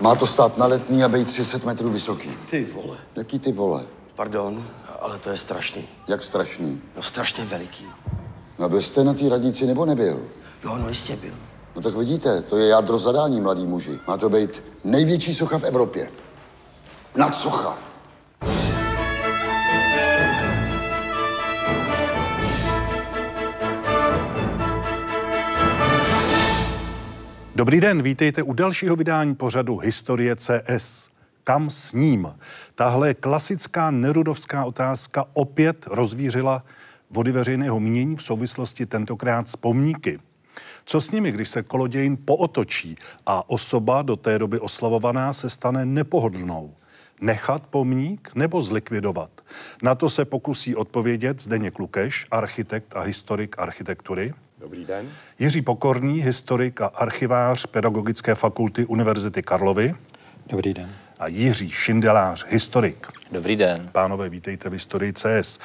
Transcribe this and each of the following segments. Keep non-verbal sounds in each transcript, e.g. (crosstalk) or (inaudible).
Má to stát na letní a být 30 metrů vysoký. Ty vole. Jaký ty vole? Pardon, ale to je strašný. Jak strašný. No strašně veliký. No byl jste na té radnici nebo nebyl? Jo, no jistě byl. No tak vidíte, to je jádro zadání, mladý muži. Má to být největší socha v Evropě. Nad socha. Dobrý den, vítejte u dalšího vydání pořadu Historie CS. Kam s ním? Tahle klasická nerudovská otázka opět rozvířila vody veřejného mínění v souvislosti tentokrát s pomníky. Co s nimi, když se kolodějin pootočí a osoba do té doby oslavovaná se stane nepohodlnou? Nechat pomník nebo zlikvidovat? Na to se pokusí odpovědět Zdeněk Lukeš, architekt a historik architektury. Dobrý den. Jiří Pokorný, historik a archivář Pedagogické fakulty Univerzity Karlovy. Dobrý den. A Jiří Šindelář, historik. Dobrý den. Pánové, vítejte v historii CS.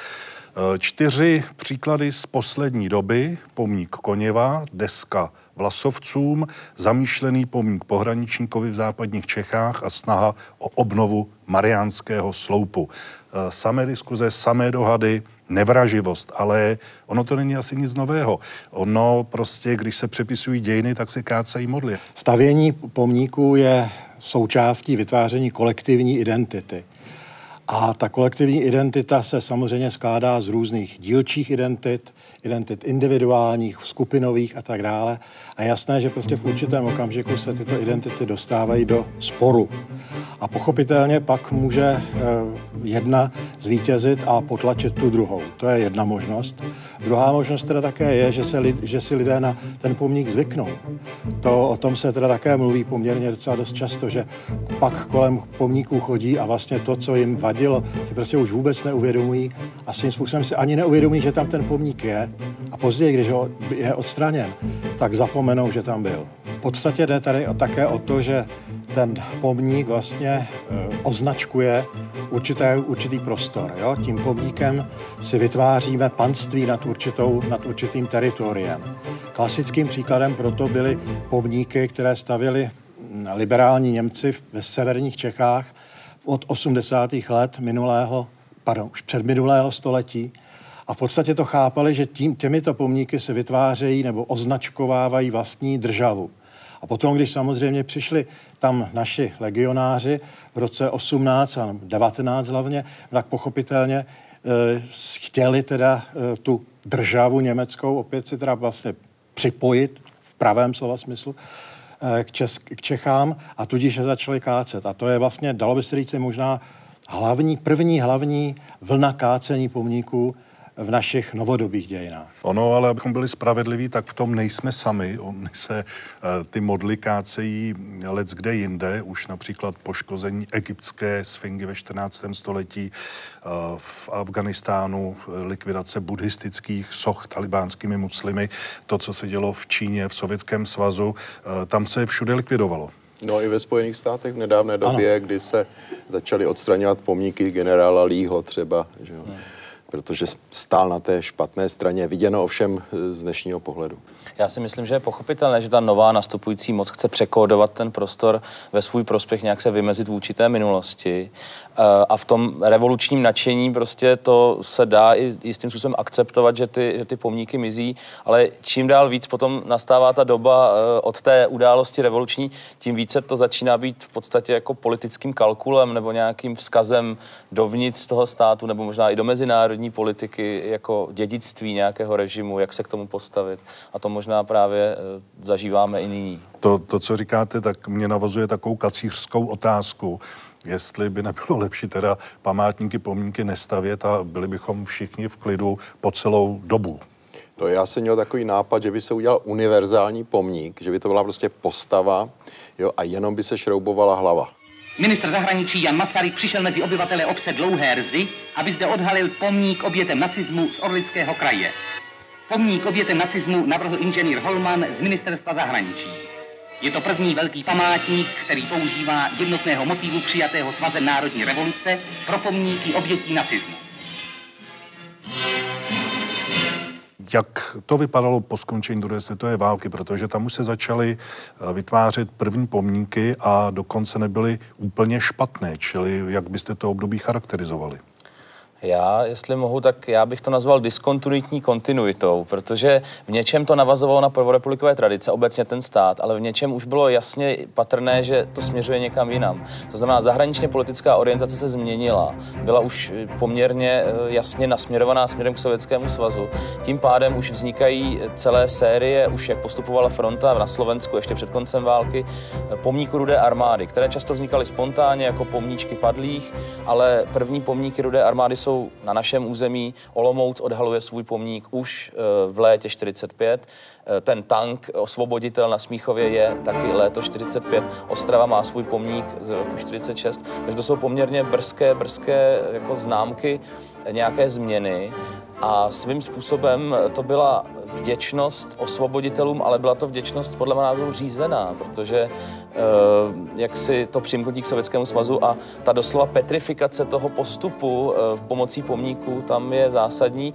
Čtyři příklady z poslední doby. Pomník Koněva, deska Vlasovcům, zamýšlený pomník pohraničníkovi v západních Čechách a snaha o obnovu Mariánského sloupu. Samé diskuze, samé dohady, nevraživost, ale ono to není asi nic nového. Ono prostě, když se přepisují dějiny, tak se kácejí modly. Stavění pomníků je součástí vytváření kolektivní identity. A ta kolektivní identita se samozřejmě skládá z různých dílčích identit, identit individuálních, skupinových a tak dále. A jasné, že prostě v určitém okamžiku se tyto identity dostávají do sporu. A pochopitelně pak může eh, jedna zvítězit a potlačit tu druhou. To je jedna možnost. Druhá možnost teda také je, že, se, že si lidé na ten pomník zvyknou. To, o tom se teda také mluví poměrně docela dost často, že pak kolem pomníků chodí a vlastně to, co jim vadilo, si prostě už vůbec neuvědomují a svým způsobem si ani neuvědomují, že tam ten pomník je a později, když je odstraněn, tak zapomenou, že tam byl. V podstatě jde tady také o to, že ten pomník vlastně e, označkuje určité, určitý prostor. Jo? Tím pomníkem si vytváříme panství nad, určitou, nad určitým teritoriem. Klasickým příkladem proto byly pomníky, které stavěli liberální Němci ve severních Čechách od 80. let minulého, pardon, už předminulého století, a v podstatě to chápali, že tím, těmito pomníky se vytvářejí nebo označkovávají vlastní državu. A potom, když samozřejmě přišli tam naši legionáři v roce 18 a 19 hlavně, tak pochopitelně e, chtěli teda e, tu državu německou opět si teda vlastně připojit v pravém slova smyslu e, k, Česk- k Čechám a tudíž je začali kácet. A to je vlastně, dalo by se říct, možná hlavní, první hlavní vlna kácení pomníků v našich novodobých dějinách. Ono, ale abychom byli spravedliví, tak v tom nejsme sami. Oni se uh, ty modly kácejí let kde jinde. Už například poškození egyptské sfingy ve 14. století, uh, v Afganistánu likvidace buddhistických soch talibánskými muslimy, to, co se dělo v Číně, v Sovětském svazu, tam se všude likvidovalo. No i ve Spojených státech v nedávné době, ano. kdy se začaly odstraňovat pomníky generála Lího třeba, že jo. Hmm protože stál na té špatné straně, viděno ovšem eh, z dnešního pohledu. Já si myslím, že je pochopitelné, že ta nová nastupující moc chce překódovat ten prostor ve svůj prospěch, nějak se vymezit v určité minulosti. Eh, a v tom revolučním nadšení prostě to se dá i jistým způsobem akceptovat, že ty, že ty pomníky mizí, ale čím dál víc potom nastává ta doba eh, od té události revoluční, tím více to začíná být v podstatě jako politickým kalkulem nebo nějakým vzkazem dovnitř toho státu nebo možná i do mezinárodní politiky jako dědictví nějakého režimu, jak se k tomu postavit. A to možná právě eh, zažíváme i nyní. To, to co říkáte, tak mě navazuje takovou kacířskou otázku jestli by nebylo lepší teda památníky, pomínky nestavět a byli bychom všichni v klidu po celou dobu. No já jsem měl takový nápad, že by se udělal univerzální pomník, že by to byla prostě postava jo, a jenom by se šroubovala hlava. Ministr zahraničí Jan Masaryk přišel mezi obyvatele obce Dlouhé Rzy, aby zde odhalil pomník obětem nacismu z Orlického kraje. Pomník obětem nacismu navrhl inženýr Holman z ministerstva zahraničí. Je to první velký památník, který používá jednotného motivu přijatého svazem národní revoluce pro pomníky obětí nacismu. Jak to vypadalo po skončení druhé světové války, protože tam už se začaly eh, vytvářet první pomníky a dokonce nebyly úplně špatné, čili jak byste to období charakterizovali? Já, jestli mohu, tak já bych to nazval diskontinuitní kontinuitou, protože v něčem to navazovalo na prvorepublikové tradice, obecně ten stát, ale v něčem už bylo jasně patrné, že to směřuje někam jinam. To znamená, zahraničně politická orientace se změnila, byla už poměrně eh, jasně nasměrovaná směrem k Sovětskému svazu. Tím pádem už vznikají celé série, už jak postupovala fronta na Slovensku ještě před koncem války, eh, pomníku Rudé armády, které často vznikaly spontánně jako pomníčky padlých, ale první pomníky Rudé armády jsou na našem území. Olomouc odhaluje svůj pomník už eh, v létě 45. Eh, ten tank osvoboditel na Smíchově je taky léto 45. Ostrava má svůj pomník z roku 46. Takže to jsou poměrně brzké, brzké jako známky nějaké změny. A svým způsobem to byla vděčnost osvoboditelům, ale byla to vděčnost podle mého názoru řízená, protože eh, jak si to přimknutí k Sovětskému svazu a ta doslova petrifikace toho postupu eh, v pomocí pomníků tam je zásadní.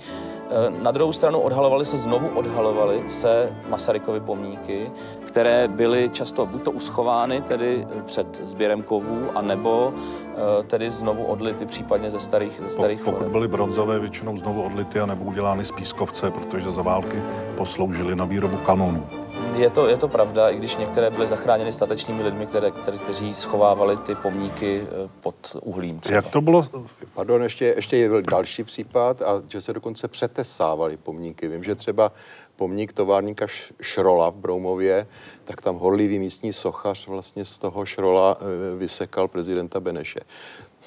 Eh, na druhou stranu odhalovaly se, znovu odhalovaly se Masarykovy pomníky, které byly často buď to uschovány tedy před sběrem kovů, anebo eh, tedy znovu odlity případně ze starých, ze starých Pokud forem. byly bronzové, většinou znovu odlity a nebo udělány z pískovce, protože za války posloužily na výrobu kanonů. Je to, je to pravda, i když některé byly zachráněny statečnými lidmi, které, které, kteří schovávali ty pomníky eh, pod uhlím. Třeba. Jak to bylo? Pardon, ještě, ještě je další případ, a že se dokonce přetesávaly pomníky. Vím, že třeba pomník továrníka Šrola v Broumově, tak tam horlivý místní sochař vlastně z toho Šrola eh, vysekal prezidenta Beneše.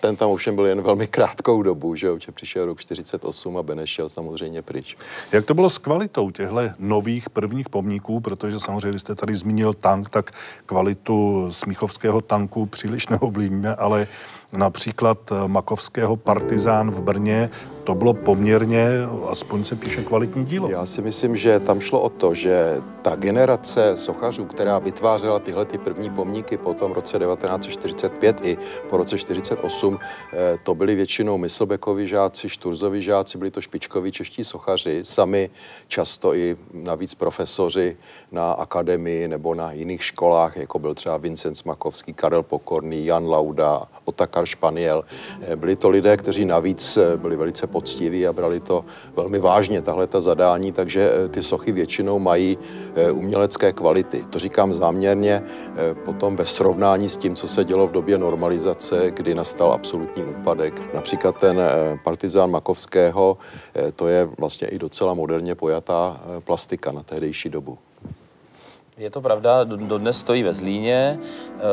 Ten tam ovšem byl jen velmi krátkou dobu, že, že přišel rok 48 a Beneš šel samozřejmě pryč. Jak to bylo s kvalitou těchto nových prvních pomníků, protože samozřejmě, když jste tady zmínil tank, tak kvalitu smíchovského tanku příliš (laughs) neovlivníme, ale například eh, Makovského Partizán v Brně, to bylo poměrně, aspoň se píše, kvalitní dílo. Já si myslím, že tam šlo o to, že ta generace sochařů, která vytvářela tyhle ty první pomníky po tom roce 1945 i po roce 1948, eh, to byli většinou Myslbekovi žáci, Šturzovi žáci, byli to špičkoví čeští sochaři, sami často i navíc profesoři na akademii nebo na jiných školách, jako byl třeba Vincent Smakovský, Karel Pokorný, Jan Lauda, Otakar Španiel. Eh, byli to lidé, kteří navíc eh, byli velice poctiví a brali to velmi vážně, tahle ta zadání, takže ty sochy většinou mají umělecké kvality. To říkám záměrně potom ve srovnání s tím, co se dělo v době normalizace, kdy nastal absolutní úpadek. Například ten partizán Makovského, to je vlastně i docela moderně pojatá plastika na tehdejší dobu. Je to pravda, dodnes stojí ve Zlíně,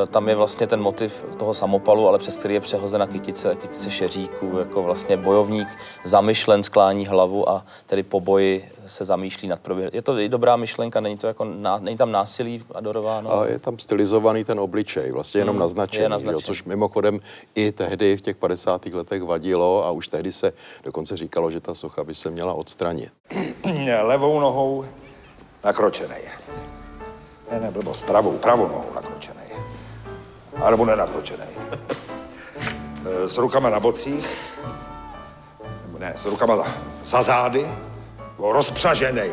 e, tam je vlastně ten motiv toho samopalu, ale přes který je přehozena kytice, kytice šeříků, jako vlastně bojovník zamyšlen sklání hlavu a tedy po boji se zamýšlí nad proběh. Je to i dobrá myšlenka, není, to jako, není tam násilí adorováno? A je tam stylizovaný ten obličej, vlastně jenom hmm, naznačený, naznačený. Jo, což mimochodem i tehdy v těch 50. letech vadilo a už tehdy se dokonce říkalo, že ta socha by se měla odstranit. (clears throat) Levou nohou nakročenej. Ne, ne, blbost, pravou, pravou nohou nakročený. A nebo nenakročený. (laughs) E, s rukama na bocích, ne, s rukama za, za zády, rozpřažený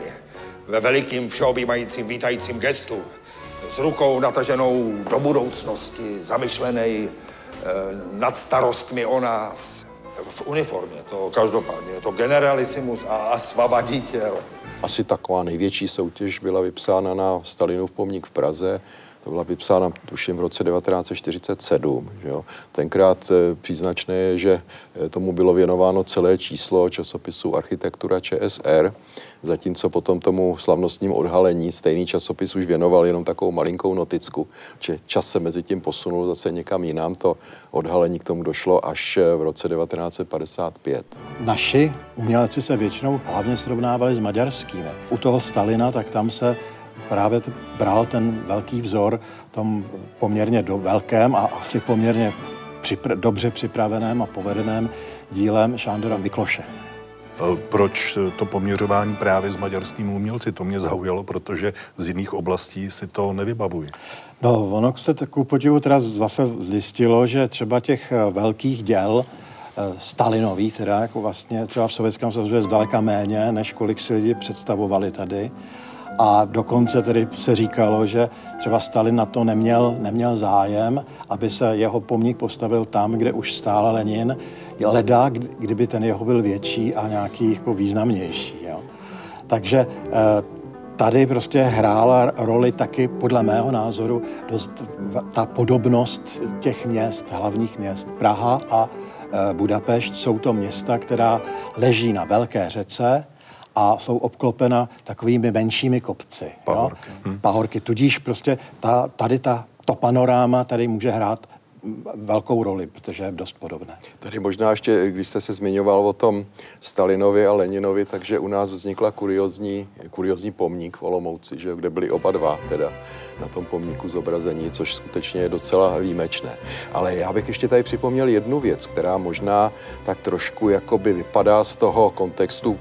ve velikým všeobjímajícím vítajícím gestu, s rukou nataženou do budoucnosti, zamyšlený e, nad starostmi o nás, v uniformě, to každopádně, je to generalisimus a asvabaditel. Asi taková největší soutěž byla vypsána na Stalinův pomník v Praze. To byla vypsána, tuším, v roce 1947. Že jo. Tenkrát e, příznačné je, že e, tomu bylo věnováno celé číslo časopisu Architektura ČSR, zatímco potom tomu slavnostním odhalení stejný časopis už věnoval jenom takovou malinkou noticku, že čas se mezi tím posunul zase někam jinam. To odhalení k tomu došlo až e, v roce 1955. Naši umělci se většinou hlavně srovnávali s maďarskými. U toho Stalina, tak tam se právě bral ten velký vzor tom poměrně do velkém a asi poměrně připra- dobře připraveném a povedeném dílem Šándora Mikloše. Proč to poměřování právě s maďarskými umělci? To mě zaujalo, protože z jiných oblastí si to nevybavuji. No, ono se takovou podivu teda zase zjistilo, že třeba těch eh, velkých děl, eh, Stalinových, teda jako vlastně třeba v Sovětském svazu je zdaleka méně, než kolik si lidi představovali tady. A dokonce tedy se říkalo, že třeba Stalin na to neměl, neměl zájem, aby se jeho pomník postavil tam, kde už stál Lenin, leda, kdyby ten jeho byl větší a nějaký jako významnější. Jo. Takže eh, tady prostě hrála roli taky podle mého názoru dost ta podobnost těch měst, hlavních měst. Praha a e, Budapešť jsou to města, která leží na velké řece a jsou obklopena takovými menšími kopci. Pahorky. Jo? Pahorky. Tudíž prostě ta, tady ta, to panoráma tady může hrát velkou roli, protože je dost podobné. Tady možná ještě, když jste se zmiňoval o tom Stalinovi a Leninovi, takže u nás vznikla kuriozní, kuriozní pomník v Olomouci, že, kde byli oba dva teda na tom pomníku zobrazení, což skutečně je docela výjimečné. Ale já bych ještě tady připomněl jednu věc, která možná tak trošku jakoby vypadá z toho kontextu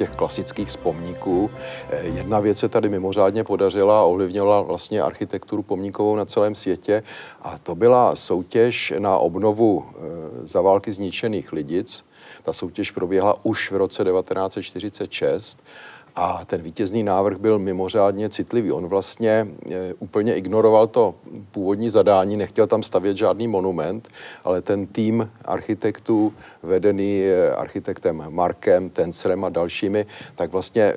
těch klasických vzpomínků. Eh, jedna věc se tady mimořádně podařila a ovlivnila vlastně architekturu pomníkovou na celém světě a to byla soutěž na obnovu eh, za války zničených lidic. Ta soutěž proběhla už v roce 1946 a ten vítězný návrh byl mimořádně citlivý. On vlastně e, úplně ignoroval to původní zadání, nechtěl tam stavět žádný monument, ale ten tým architektů, vedený e, architektem Markem, Tencerem a dalšími, tak vlastně e,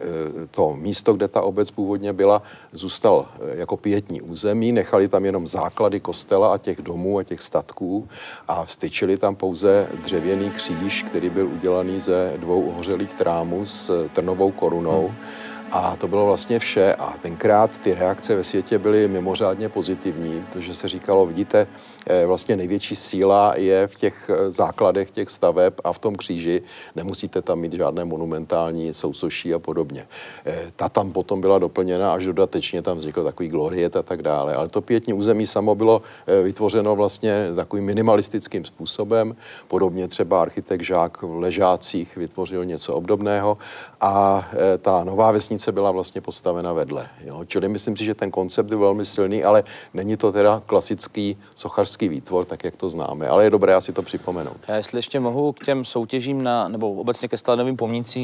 to místo, kde ta obec původně byla, zůstal jako pětní území, nechali tam jenom základy kostela a těch domů a těch statků a vstyčili tam pouze dřevěný kříž, který byl udělaný ze dvou ohořelých trámů s trnovou korunou know A to bylo vlastně vše. A tenkrát ty reakce ve světě byly mimořádně pozitivní, protože se říkalo, vidíte, eh, vlastně největší síla je v těch eh, základech těch staveb a v tom kříži. Nemusíte tam mít žádné monumentální sousoší a podobně. Eh, ta tam potom byla doplněna až dodatečně, tam vznikl takový gloriet a tak dále. Ale to pětní území samo bylo vytvořeno vlastně takovým minimalistickým způsobem. Podobně třeba architekt Žák v Ležácích vytvořil něco obdobného. A ta nová vesnice byla vlastně postavena vedle. Jo? Čili myslím si, že ten koncept je velmi silný, ale není to teda klasický sochařský výtvor, tak jak to známe. Ale je dobré asi to připomenout. Já jestli ještě mohu k těm soutěžím na, nebo obecně ke stalinovým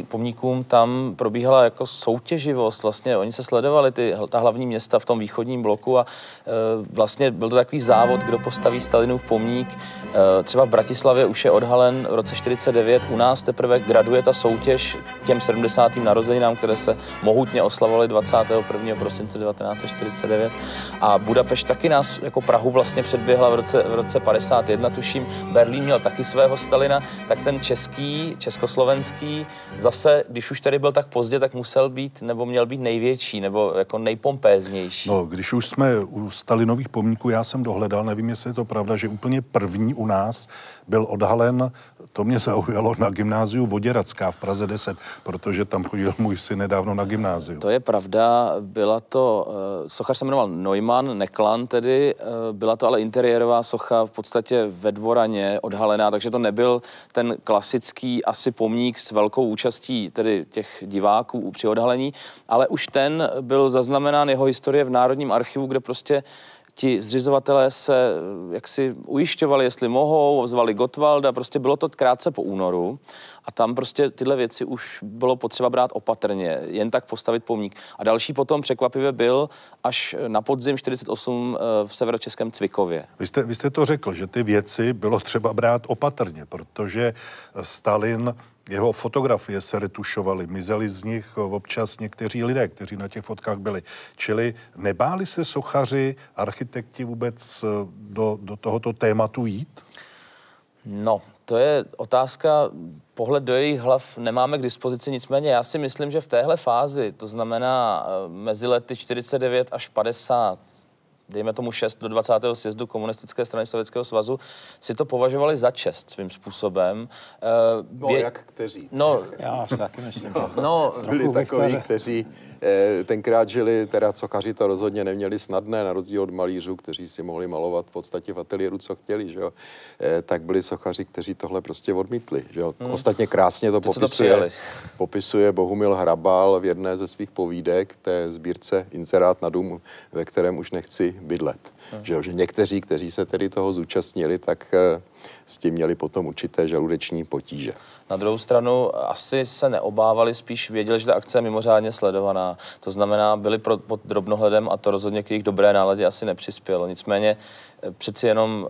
pomníkům, tam probíhala jako soutěživost. Vlastně oni se sledovali ty, ta hlavní města v tom východním bloku a e, vlastně byl to takový závod, kdo postaví Stalinův pomník. E, třeba v Bratislavě už je odhalen v roce 49, u nás teprve graduje ta soutěž k těm 70. narozeninám, které se mohutně oslavovali 21. prosince 1949. A Budapešť taky nás jako Prahu vlastně předběhla v roce, v roce 51, tuším. Berlín měl taky svého Stalina, tak ten český, československý, zase, když už tady byl tak pozdě, tak musel být, nebo měl být největší, nebo jako nejpompéznější. No, když už jsme u Stalinových pomníků, já jsem dohledal, nevím, jestli je to pravda, že úplně první u nás byl odhalen to mě zaujalo na gymnáziu Voděracká v Praze 10, protože tam chodil můj syn nedávno na gymnáziu. To je pravda, byla to, uh, sochař se jmenoval Neumann, Neklan tedy, uh, byla to ale interiérová socha v podstatě ve dvoraně odhalená, takže to nebyl ten klasický asi pomník s velkou účastí tedy těch diváků při odhalení, ale už ten byl zaznamenán jeho historie v Národním archivu, kde prostě ti zřizovatelé se eh, jaksi ujišťovali, jestli mohou, zvali Gottwalda, prostě bylo to krátce po únoru a tam prostě tyhle věci už bylo potřeba brát opatrně, jen tak postavit pomník. A další potom překvapivě byl až na podzim 48 eh, v severočeském Cvikově. Vy jste, vy jste to řekl, že ty věci bylo třeba brát opatrně, protože Stalin jeho fotografie se retušovaly, mizeli z nich občas někteří lidé, kteří na těch fotkách byli. Čili nebáli se sochaři, architekti vůbec eh, do, do tohoto tématu jít? No, to je otázka, pohled do jejich hlav nemáme k dispozici, nicméně já si myslím, že v téhle fázi, to znamená eh, mezi lety 49 až 50, dejme tomu 6 do 20. sjezdu komunistické strany Sovětského svazu, si to považovali za čest svým způsobem. Uh, no, Vě... jak kteří? No, já si taky myslím. No, byli takoví, kteří eh, tenkrát žili, teda cokaři to rozhodně neměli snadné, na rozdíl od malířů, kteří si mohli malovat v podstatě v ateliéru, co chtěli, že jo? Eh, tak byli sochaři, kteří tohle prostě odmítli. Že jo? Hmm. Ostatně krásně to popisuje, to popisuje Bohumil Hrabal v jedné ze svých povídek, té sbírce Inzerát na dům, ve kterém už nechci bydlet. Hmm. Že, jo? že někteří, kteří se tedy toho zúčastnili, tak eh, s tím měli potom určité žaludeční potíže. Na druhou stranu asi se neobávali, spíš věděli, že ta akce je mimořádně sledovaná. To znamená, byli pro, pod drobnohledem a to rozhodně k jejich dobré náladě asi nepřispělo. Nicméně eh, přeci jenom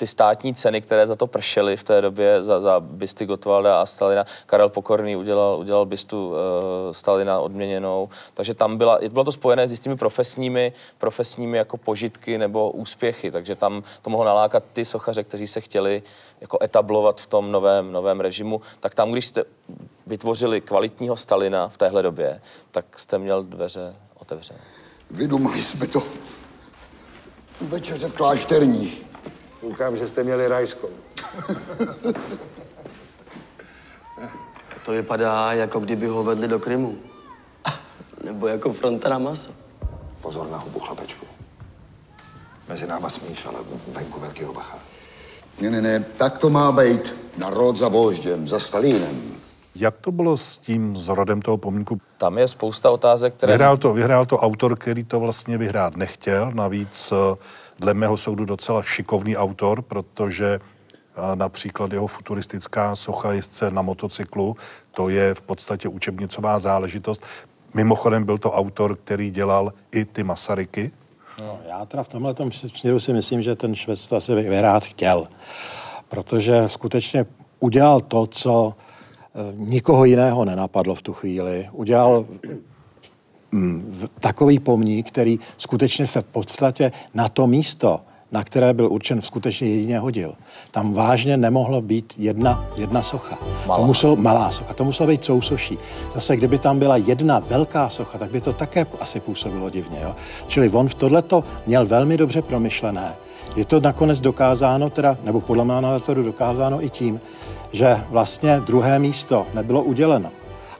ty státní ceny, které za to pršely v té době za, za bysty Gotwalda a Stalina. Karel Pokorný udělal, udělal bystu uh, Stalina odměněnou, takže tam byla, bylo to spojené s těmi profesními, profesními jako požitky nebo úspěchy, takže tam to mohlo nalákat ty sochaře, kteří se chtěli jako etablovat v tom novém, novém režimu, tak tam, když jste vytvořili kvalitního Stalina v téhle době, tak jste měl dveře otevřené. Vydumali jsme to večeře v klášterní. Koukám, že jste měli rajskou. (laughs) to vypadá, jako kdyby ho vedli do Krymu. Nebo jako fronta na maso. Pozor na hubu, chlapečku. Mezi náma smíš, ale venku velkýho bacha. Ne, ne, ne, tak to má být. Narod za vožděm, za Stalinem. Jak to bylo s tím zrodem toho pomníku? Tam je spousta otázek, které... Vyhrál to, vyhrál to autor, který to vlastně vyhrát nechtěl. Navíc eh, dle mého soudu docela šikovný autor, protože například jeho futuristická socha jezdce na motocyklu, to je v podstatě učebnicová záležitost. Mimochodem byl to autor, který dělal i ty Masaryky. No, já teda v tomhle směru si myslím, že ten Švec to asi rád chtěl, protože skutečně udělal to, co nikoho jiného nenapadlo v tu chvíli. Udělal Mm, takový pomník, který skutečně se v podstatě na to místo, na které byl určen, skutečně jedině hodil. Tam vážně nemohlo být jedna, jedna socha. Malá. To muselo, malá socha, to muselo být sousoší. Zase, kdyby tam byla jedna velká socha, tak by to také asi působilo divně. Jo? Čili on v tohleto měl velmi dobře promyšlené. Je to nakonec dokázáno, teda, nebo podle mého názoru dokázáno i tím, že vlastně druhé místo nebylo uděleno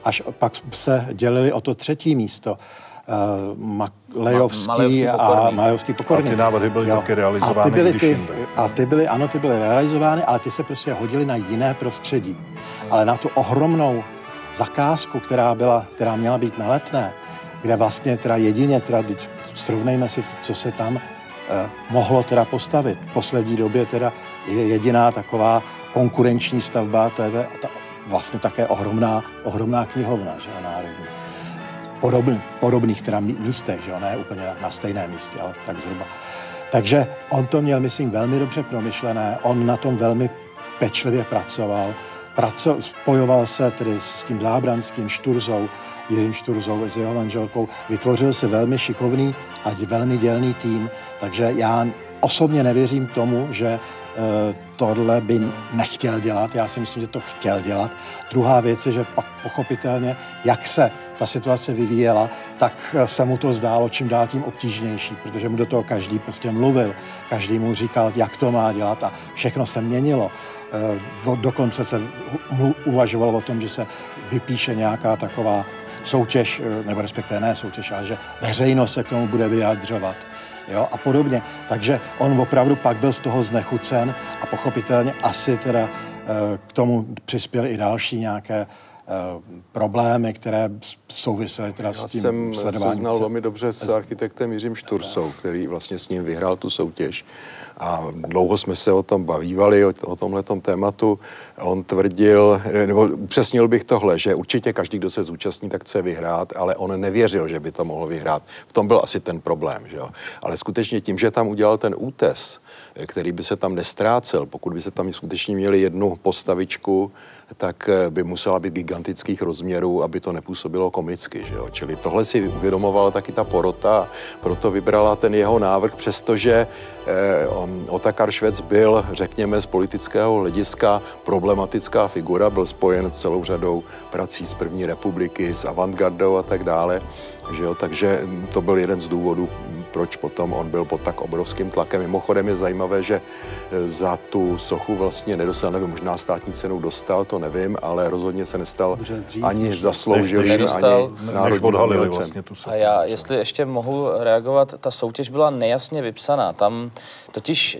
až pak se dělili o to třetí místo. Uh, Lejovský Ma, a Malejovský pokorný. A ty návrhy byly jo. taky realizovány a ty byly, ty, a ty byly, ano, ty byly realizovány, ale ty se prostě hodily na jiné prostředí. Ale na tu ohromnou zakázku, která, byla, která měla být na letné, kde vlastně teda jedině, teda, srovnejme si, co se tam eh, mohlo teda postavit. V poslední době teda je jediná taková konkurenční stavba, to je ta vlastně také ohromná, ohromná knihovna, že jo, národní. Podobný, podobných teda místech, že jo, ne úplně na, na stejném místě, ale tak zhruba. Takže on to měl, myslím, velmi dobře promyšlené, on na tom velmi pečlivě pracoval, praco, spojoval se tedy s tím Zábranským, Šturzou, Jiřím Šturzou, s jeho manželkou, vytvořil se velmi šikovný a velmi dělný tým, takže já osobně nevěřím tomu, že tohle by nechtěl dělat. Já si myslím, že to chtěl dělat. Druhá věc je, že pak pochopitelně, jak se ta situace vyvíjela, tak se mu to zdálo čím dál tím obtížnější, protože mu do toho každý prostě mluvil, každý mu říkal, jak to má dělat a všechno se měnilo. Eh, dokonce se uvažovalo o tom, že se vypíše nějaká taková soutěž, eh, nebo respektive ne soutěž, ale že veřejnost se k tomu bude vyjadřovat jo, a podobně. Takže on opravdu pak byl z toho znechucen a pochopitelně asi teda e, k tomu přispěly i další nějaké Eh, problémy, které souvisely teda s tím jsem se znal velmi dobře s architektem Jiřím Štursou, který vlastně s ním vyhrál tu soutěž. A dlouho jsme se o tom bavívali, o, o tomhle tématu. On tvrdil, nebo upřesnil bych tohle, že určitě každý, kdo se zúčastní, tak chce vyhrát, ale on nevěřil, že by to mohl vyhrát. V tom byl asi ten problém. Že jo? Ale skutečně tím, že tam udělal ten útes, který by se tam nestrácel, pokud by se tam skutečně měli jednu postavičku, tak by musela být gigantických rozměrů, aby to nepůsobilo komicky. Že jo? Čili tohle si uvědomovala taky ta porota, proto vybrala ten jeho návrh, přestože eh, Otakar Švec byl, řekněme, z politického hlediska problematická figura, byl spojen s celou řadou prací z první republiky, s avantgardou a tak dále. Že jo? Takže to byl jeden z důvodů, proč potom on byl pod tak obrovským tlakem. Mimochodem je zajímavé, že eh, za tu sochu vlastně nedostal, nevím, možná státní cenu dostal, to nevím, ale rozhodně se nestal ani nedostal, ani než národním odhalili umělcem. vlastně tu sochu. A já, jestli ještě mohu reagovat, ta soutěž byla nejasně vypsaná. Tam totiž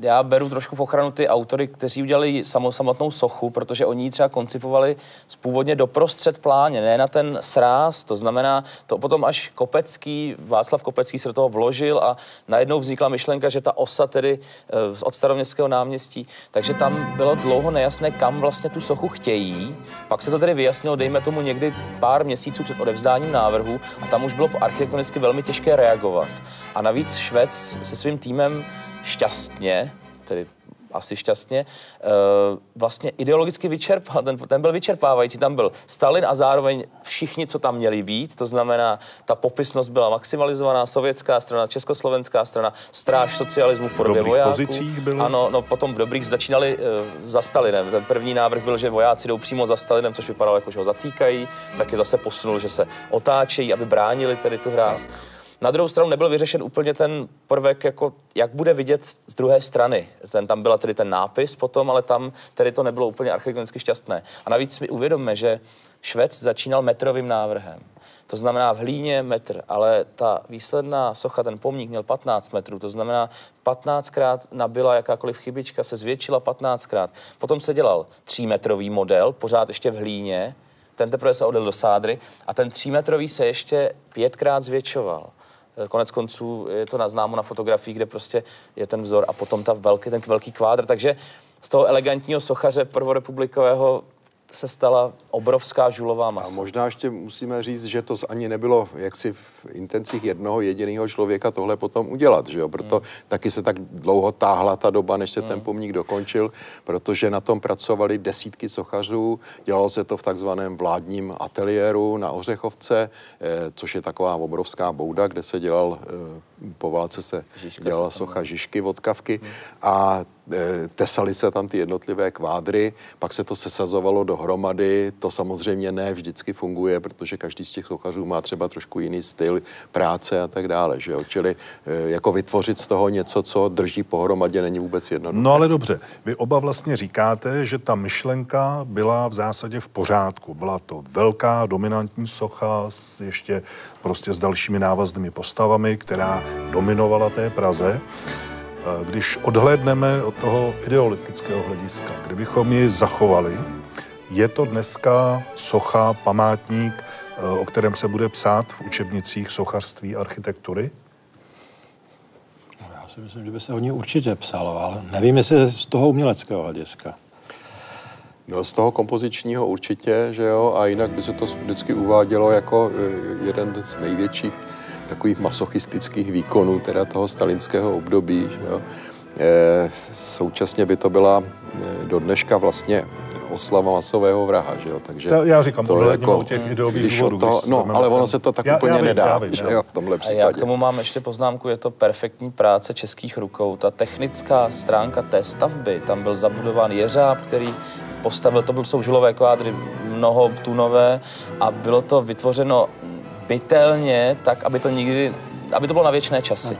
já beru trošku v ochranu ty autory, kteří udělali samotnou sochu, protože oni ji třeba koncipovali původně doprostřed pláně, ne na ten sráz. To znamená, to potom až Kopecký, Václav Kopecký se do toho vložil a najednou vznikla myšlenka, že ta osa tedy eh, od staroměstského náměstí, takže tam bylo dlouho nejasné, kam vlastně tu sochu chtějí. Pak se to tedy vyjasnilo, dejme tomu někdy pár měsíců před odevzdáním návrhu a tam už bylo architektonicky velmi těžké reagovat. A navíc Švec se svým týmem šťastně, tedy asi šťastně, eh, vlastně ideologicky vyčerpal, ten, ten byl vyčerpávající, tam byl Stalin a zároveň všichni, co tam měli být, to znamená, ta popisnost byla maximalizovaná, sovětská strana, československá strana, stráž socialismu v podobě dobrých vojáků. pozicích byli? Ano, no potom v dobrých začínali uh, za Stalinem. Ten první návrh byl, že vojáci jdou přímo za Stalinem, což vypadalo jako, že ho zatýkají, taky zase posunul, že se otáčejí, aby bránili tedy tu hráz. Na druhou stranu nebyl vyřešen úplně ten prvek, jako jak bude vidět z druhé strany. Ten, tam byla tedy ten nápis potom, ale tam tedy to nebylo úplně architektonicky šťastné. A navíc mi uvědomme, že Švec začínal metrovým návrhem. To znamená v hlíně metr, ale ta výsledná socha, ten pomník měl 15 metrů, to znamená 15krát nabyla jakákoliv chybička, se zvětšila 15krát. Potom se dělal 3-metrový model, pořád ještě v hlíně, ten teprve se odjel do sádry a ten 3-metrový se ještě pětkrát zvětšoval. Konec konců je to na známo na fotografii, kde prostě je ten vzor a potom ta velký, ten velký kvádr. Takže z toho elegantního sochaře prvorepublikového se stala obrovská žulová A masa. možná ještě musíme říct, že to ani nebylo jaksi v intencích jednoho jediného člověka tohle potom udělat, že jo? Proto Hmm. taky se tak dlouho táhla ta doba, než se ten pomník dokončil, protože na tom pracovali desítky sochařů, dělalo se to v takzvaném vládním ateliéru na Ořechovce, eh, což je taková obrovská bouda, kde se dělal, eh, po válce se Žižka dělala se socha Žižky, vodkavky a eh, tesaly se tam ty jednotlivé kvádry, pak se to sesazovalo dohromady, to samozřejmě ne vždycky funguje, protože každý z těch sochařů má třeba trošku jiný styl práce a tak dále, že jo? Čili eh, jako vytvořit z toho něco, co drží pohromadě, není vůbec jednoduché. No ale dobře, vy oba vlastně říkáte, že ta myšlenka byla v zásadě v pořádku. Byla to velká, dominantní socha s ještě prostě s dalšími návaznými postavami, která dominovala té Praze. Když odhlédneme od toho ideologického hlediska, kdybychom ji zachovali, je to dneska socha, památník, eh, o kterém se bude psát v učebnicích sochařství architektury? Já si myslím, že by se o ní určitě psalo, ale nevím, jestli z toho uměleckého hlediska. No z toho kompozičního určitě, že jo, a jinak by se to vždycky uvádělo jako eh, jeden z největších takových masochistických výkonů teda toho stalinského období, že jo. Eh, současně by to byla eh, do dneška vlastně oslava masového vraha, že jo, takže... Já- já říkám, to od těch ideových když důvodů, když no, ale ono se to tak Já- úplně já vím, nedá, já vím, že jo, v tomhle A případě. já k tomu mám ještě poznámku, je to perfektní práce českých rukou. Ta technická stránka té stavby, tam byl zabudován jeřáb, který postavil, to byl, jsou žulové kvádry, mnoho tunové a bylo to vytvořeno bytelně, tak, aby to nikdy, aby to bylo na věčné časy.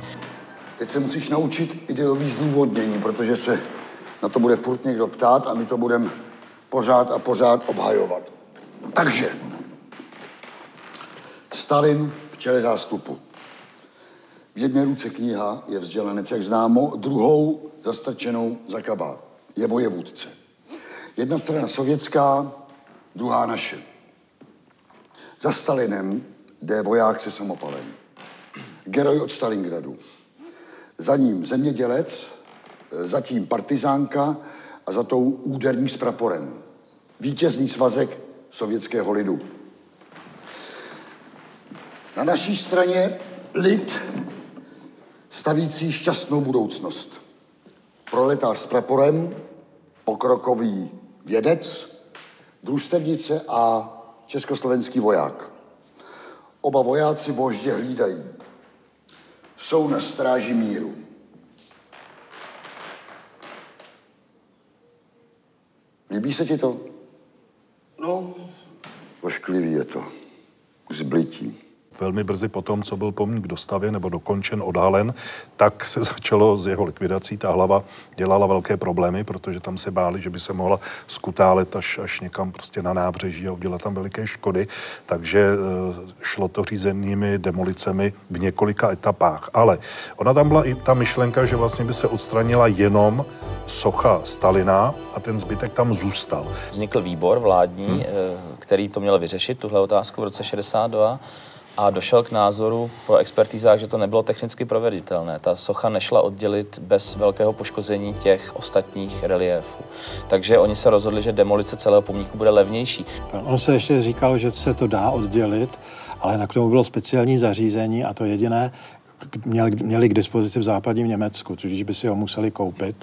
Teď se musíš naučit ideový zdůvodnění, protože se na to bude furt někdo ptát a my to budeme pořád a pořád obhajovat. Takže, Stalin v čele zástupu. V jedné ruce kniha je vzdělanec, jak známo, druhou zastrčenou za kabát. Je vojevůdce. Jedna strana sovětská, druhá naše. Za Stalinem jde voják se samopalem. Geroj od Stalingradu. Za ním zemědělec, e, za tím partizánka a za tou úderník s praporem. Vítězný svazek sovětského lidu. Na naší straně lid stavící šťastnou budoucnost. Proletář s praporem, pokrokový vědec, družstevnice a československý voják. Oba vojáci voždě hlídají. Jsou na stráži míru. Líbí se ti to? No, Ošklivý je to. Velmi brzy po tom, co byl pomník dostavěn nebo dokončen, odhalen, tak se (laughs) začalo s jeho likvidací. Ta hlava dělala velké problémy, protože tam se báli, že by se mohla skutálet až, až někam prostě na nábřeží a udělat tam veliké škody. Takže e, šlo to řízenými demolicemi v několika etapách. Ale ona tam byla i ta myšlenka, že vlastně by se odstranila jenom socha Stalina a ten zbytek tam zůstal. Vznikl výbor vládní, hmm. který to měl vyřešit, tuhle otázku v roce 62 a došel k názoru po expertízách, že to nebylo technicky proveditelné. Ta socha nešla oddělit bez velkého poškození těch ostatních reliéfů. Takže oni se rozhodli, že demolice celého pomníku bude levnější. On se ještě říkal, že se to dá oddělit, ale na k tomu bylo speciální zařízení a to jediné měli, měli k dispozici v západním Německu, tudíž by si ho museli koupit.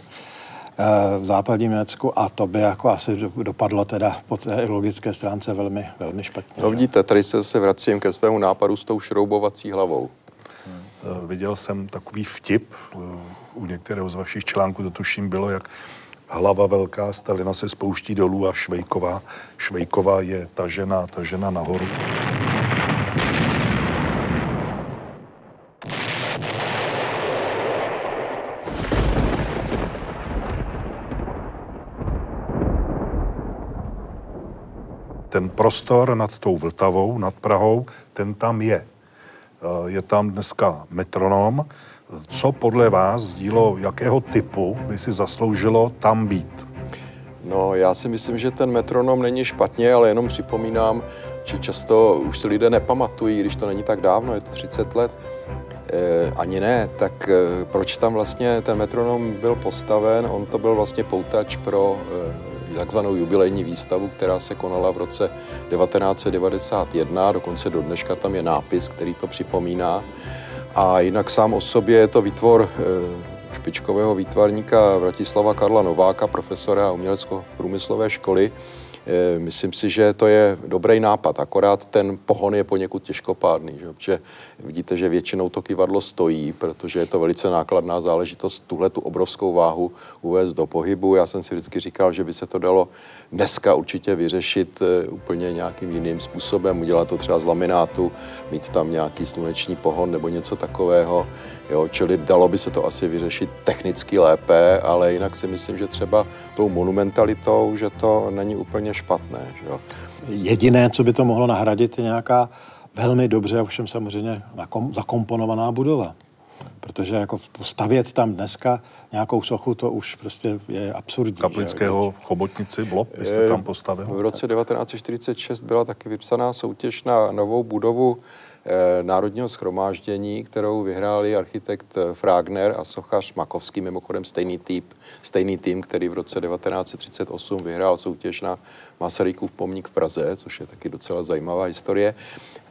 Eh, v západním Německu a to by jako asi dopadlo teda po té logické stránce velmi, velmi špatně. No vidíte, tady se, se vracím ke svému nápadu s tou šroubovací hlavou. Hmm. Viděl jsem takový vtip, eh, u některého z vašich článků to tuším bylo, jak hlava velká Stalina se spouští dolů a Švejková, Švejková je tažena, tažena nahoru. Ten prostor nad tou Vltavou, nad Prahou, ten tam je. Eh, je tam dneska metronom. Co podle vás, dílo jakého typu by si zasloužilo tam být? No, já si myslím, že ten metronom není špatně, ale jenom připomínám, že často už si lidé nepamatují, když to není tak dávno, je to 30 let, eh, ani ne, tak eh, proč tam vlastně ten metronom byl postaven? On to byl vlastně poutač pro takzvanou jubilejní výstavu, která se konala v roce 1991, dokonce do dneška tam je nápis, který to připomíná. A jinak sám o sobě je to výtvor eh, špičkového výtvarníka Vratislava Karla Nováka, profesora umělecko-průmyslové školy, myslím si, že to je dobrý nápad, akorát ten pohon je poněkud těžkopádný, že? protože vidíte, že většinou to kivadlo stojí, protože je to velice nákladná záležitost tuhle tu obrovskou váhu uvést do pohybu. Já jsem si vždycky říkal, že by se to dalo dneska určitě vyřešit eh, úplně nějakým jiným způsobem, udělat to třeba z laminátu, mít tam nějaký sluneční pohon nebo něco takového. Jo? Čili dalo by se to asi vyřešit technicky lépe, ale jinak si myslím, že třeba tou monumentalitou, že to není úplně špatné. Že jo? Jediné, co by to mohlo nahradit, je nějaká velmi dobře, ovšem samozřejmě zakomponovaná budova. Protože jako stavět tam dneska nějakou sochu, to už prostě je absurdní. Kaplického že? chobotnici Blob, jste tam postavil? V roce 1946 byla taky vypsaná soutěž na novou budovu Eh, Národního schromáždění, kterou vyhráli architekt eh, Fragner a sochař Makovský, mimochodem stejný typ, stejný tým, který v roce 1938 vyhrál soutěž na Masarykův pomník v Praze, což je taky docela zajímavá historie.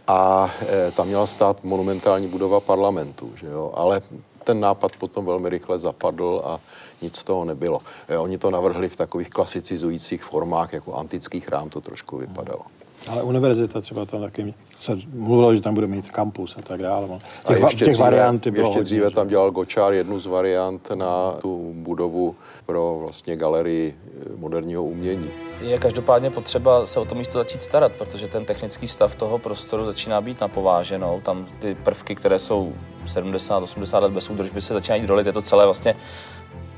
A e, tam měla stát monumentální budova parlamentu, že jo? ale ten nápad potom velmi rychle zapadl a nic z toho nebylo. Oni to navrhli v takových klasicizujících formách, jako antický chrám to trošku vypadalo. Ale univerzita třeba tam taky se mluvilo, že tam bude mít kampus a tak dále. Těch, a ještě těch dříve, variant bylo ještě dříve hodně, tam dělal Gočár jednu z variant na tu budovu pro vlastně galerii eh, moderního umění. Je každopádně potřeba se o to místo začít starat, protože ten technický stav toho prostoru začíná být napováženou. Tam ty prvky, které jsou 70-80 let bez údržby, se začínají dolit. Je to celé vlastně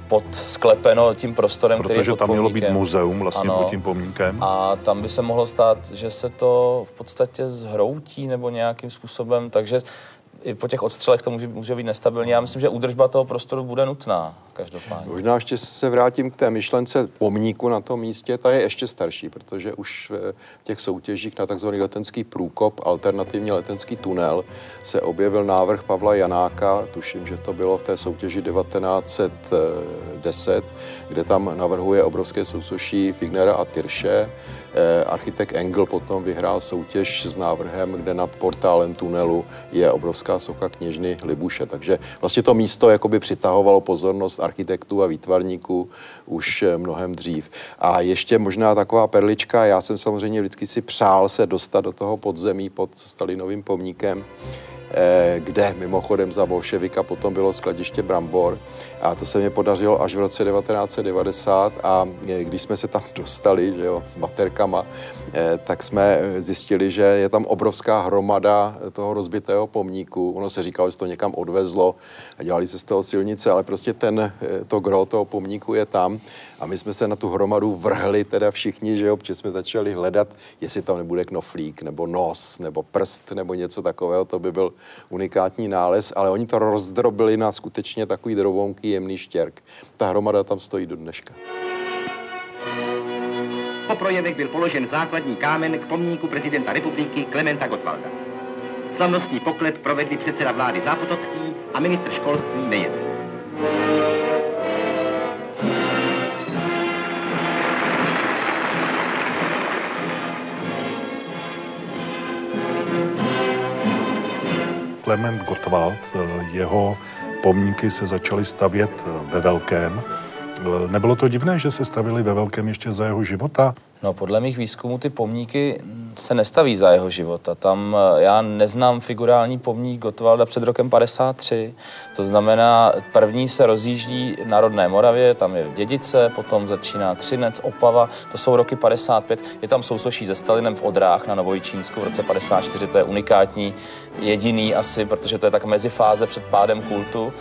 podsklepeno tím prostorem, Protože který je pod tam mělo být muzeum vlastně ano, pod tím pomníkem. A tam by se mohlo stát, že se to v podstatě zhroutí nebo nějakým způsobem, takže i po těch odstřelech to může, může být nestabilní. Já myslím, že údržba toho prostoru bude nutná, každopádně. Možná ještě se vrátím k té myšlence pomníku na tom místě, ta je ještě starší, protože už v těch soutěžích na tzv. letenský průkop, alternativně letenský tunel, se objevil návrh Pavla Janáka, tuším, že to bylo v té soutěži 1910, kde tam navrhuje obrovské sousoší Fignera a Tyrše. Eh, architekt Engel potom vyhrál soutěž s návrhem, kde nad portálem tunelu je obrovská socha kněžny Libuše. Takže vlastně to místo jakoby přitahovalo pozornost architektů a výtvarníků už eh, mnohem dřív. A ještě možná taková perlička, já jsem samozřejmě vždycky si přál se dostat do toho podzemí pod Stalinovým pomníkem. Eh, kde mimochodem za bolševika potom bylo skladiště Brambor. A to se mi podařilo až v roce 1990 a eh, když jsme se tam (laughs) dostali že jo, s baterkama, tak jsme zjistili, že je tam obrovská hromada toho rozbitého pomníku. Ono se říkalo, že to někam odvezlo a dělali se z toho silnice, ale prostě ten, to gro toho pomníku je tam a my jsme se na tu hromadu vrhli teda všichni, že jo, jsme začali hledat, jestli tam nebude knoflík, nebo nos, nebo prst, nebo něco takového, to by byl unikátní nález, ale oni to rozdrobili na skutečně takový drobonký jemný štěrk. Ta hromada tam stojí do dneška. Po projevech byl položen základní kámen k pomníku prezidenta republiky Klementa Gottwalda. Slavnostní poklep provedli předseda vlády Zápotocký a ministr školství Nejedl. Klement Gottwald, eh, jeho pomníky se začaly stavět eh, ve velkém. Eh, nebylo to divné, že se stavili ve velkém ještě za jeho života? No, podle mých výzkumů ty pomníky se nestaví za jeho života. Tam eh, já neznám figurální pomník Gotwalda před rokem 53. To znamená, první se rozjíždí na rodné Moravě, tam je Dědice, potom začíná Třinec, Opava, to jsou roky 55. Je tam sousoší se Stalinem v Odrách na Novojičínsku v roce 54, to je unikátní, jediný asi, protože to je tak mezifáze před pádem kultu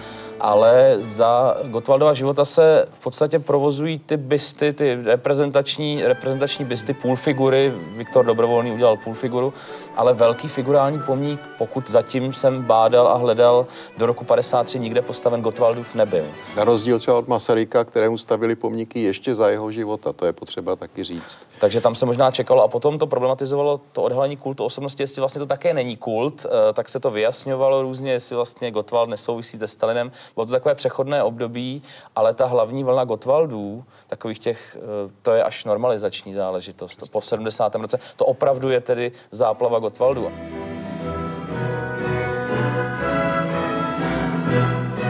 ale za Gotwaldova života se v podstatě provozují ty bysty, ty reprezentační, reprezentační bysty, půlfigury. Viktor Dobrovolný udělal půlfiguru, ale velký figurální pomník, pokud zatím jsem bádal a hledal, do roku 53 nikde postaven Gotwaldův nebyl. Na rozdíl třeba od Masaryka, kterému stavili pomníky ještě za jeho života, to je potřeba taky říct. Takže tam se možná čekalo a potom to problematizovalo to odhalení kultu osobnosti, jestli vlastně to také není kult, eh, tak se to vyjasňovalo různě, jestli vlastně Gottwald nesouvisí se Stalinem. Bylo to takové přechodné období, ale ta hlavní vlna Gottwaldů, takových těch, eh, to je až normalizační záležitost. Po 70. roce to opravdu je tedy záplava Gottwaldů.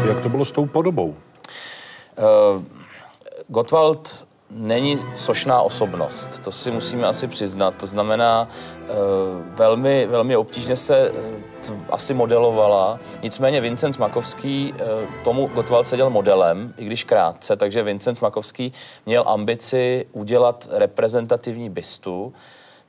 Jak to bylo s tou podobou? Uh, Gottwald není sošná osobnost. To si musíme asi přiznat. To znamená, uh, velmi, velmi obtížně se uh, asi modelovala. Nicméně Vincent Makovský uh, tomu Gottwald seděl modelem, i když krátce, takže Vincent Makovský měl ambici udělat reprezentativní bystu,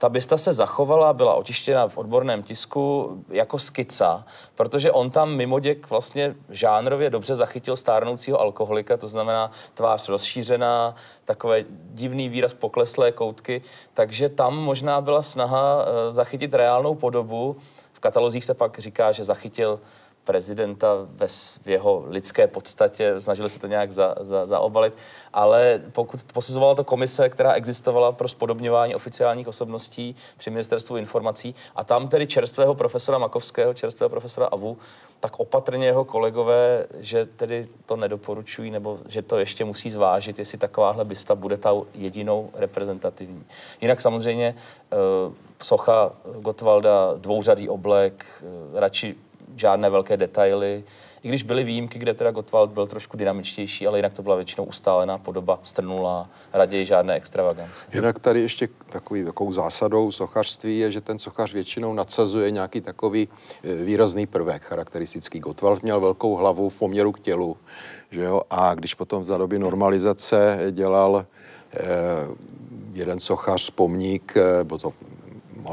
ta bysta se zachovala, byla otištěna v odborném tisku jako skica, protože on tam mimoděk vlastně žánrově dobře zachytil stárnoucího alkoholika, to znamená tvář rozšířená, takové divný výraz pokleslé koutky, takže tam možná byla snaha uh, zachytit reálnou podobu. V katalozích se pak říká, že zachytil prezidenta ve, v jeho lidské podstatě, snažili se to nějak za, za, zaobalit, ale pokud posuzovala to komise, která existovala pro spodobňování oficiálních osobností při ministerstvu informací a tam tedy čerstvého profesora Makovského, čerstvého profesora Avu, tak opatrně jeho kolegové, že tedy to nedoporučují, nebo že to ještě musí zvážit, jestli takováhle bysta bude ta jedinou reprezentativní. Jinak samozřejmě uh, socha Gotwalda, dvouřadý oblek, uh, radši žádné velké detaily. I když byly výjimky, kde teda Gottwald byl trošku dynamičtější, ale jinak to byla většinou ustálená podoba, strnulá, raději žádné extravagance. Jinak tady ještě takový, takovou zásadou sochařství je, že ten sochař většinou nadsazuje nějaký takový e, výrazný prvek charakteristický. Gottwald měl velkou hlavu v poměru k tělu, že jo? a když potom za doby normalizace dělal eh, jeden sochař, pomník, eh, byl to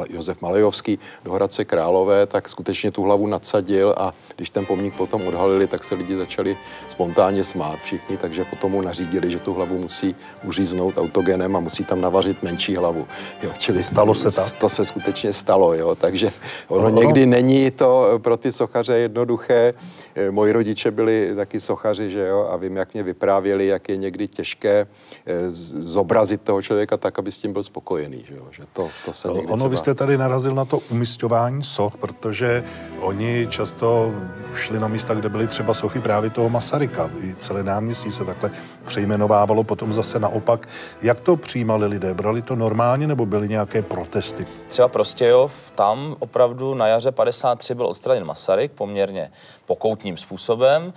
Josef Malejovský do Hradce Králové, tak skutečně tu hlavu nadsadil a když ten pomník potom odhalili, tak se lidi začali spontánně smát všichni, takže potom mu nařídili, že tu hlavu musí uříznout autogenem a musí tam navařit menší hlavu. Jo, čili stalo se tak? To se skutečně stalo, jo, takže ono no, někdy no. není to pro ty sochaře jednoduché. Eh, moji rodiče byli taky sochaři, že jo, a vím, jak mě vyprávěli, jak je někdy těžké eh, zobrazit toho člověka tak, aby s tím byl spokojený, že jo, že to, to se někdy ono třeba jste tady narazil na to umistování soch, protože oni často šli na místa, kde byly třeba sochy právě toho Masaryka. I celé náměstí se takhle přejmenovávalo, potom zase naopak. Jak to přijímali lidé? Brali to normálně nebo byly nějaké protesty? Třeba Prostějov, tam opravdu na jaře 53 byl odstraněn Masaryk poměrně pokoutním způsobem.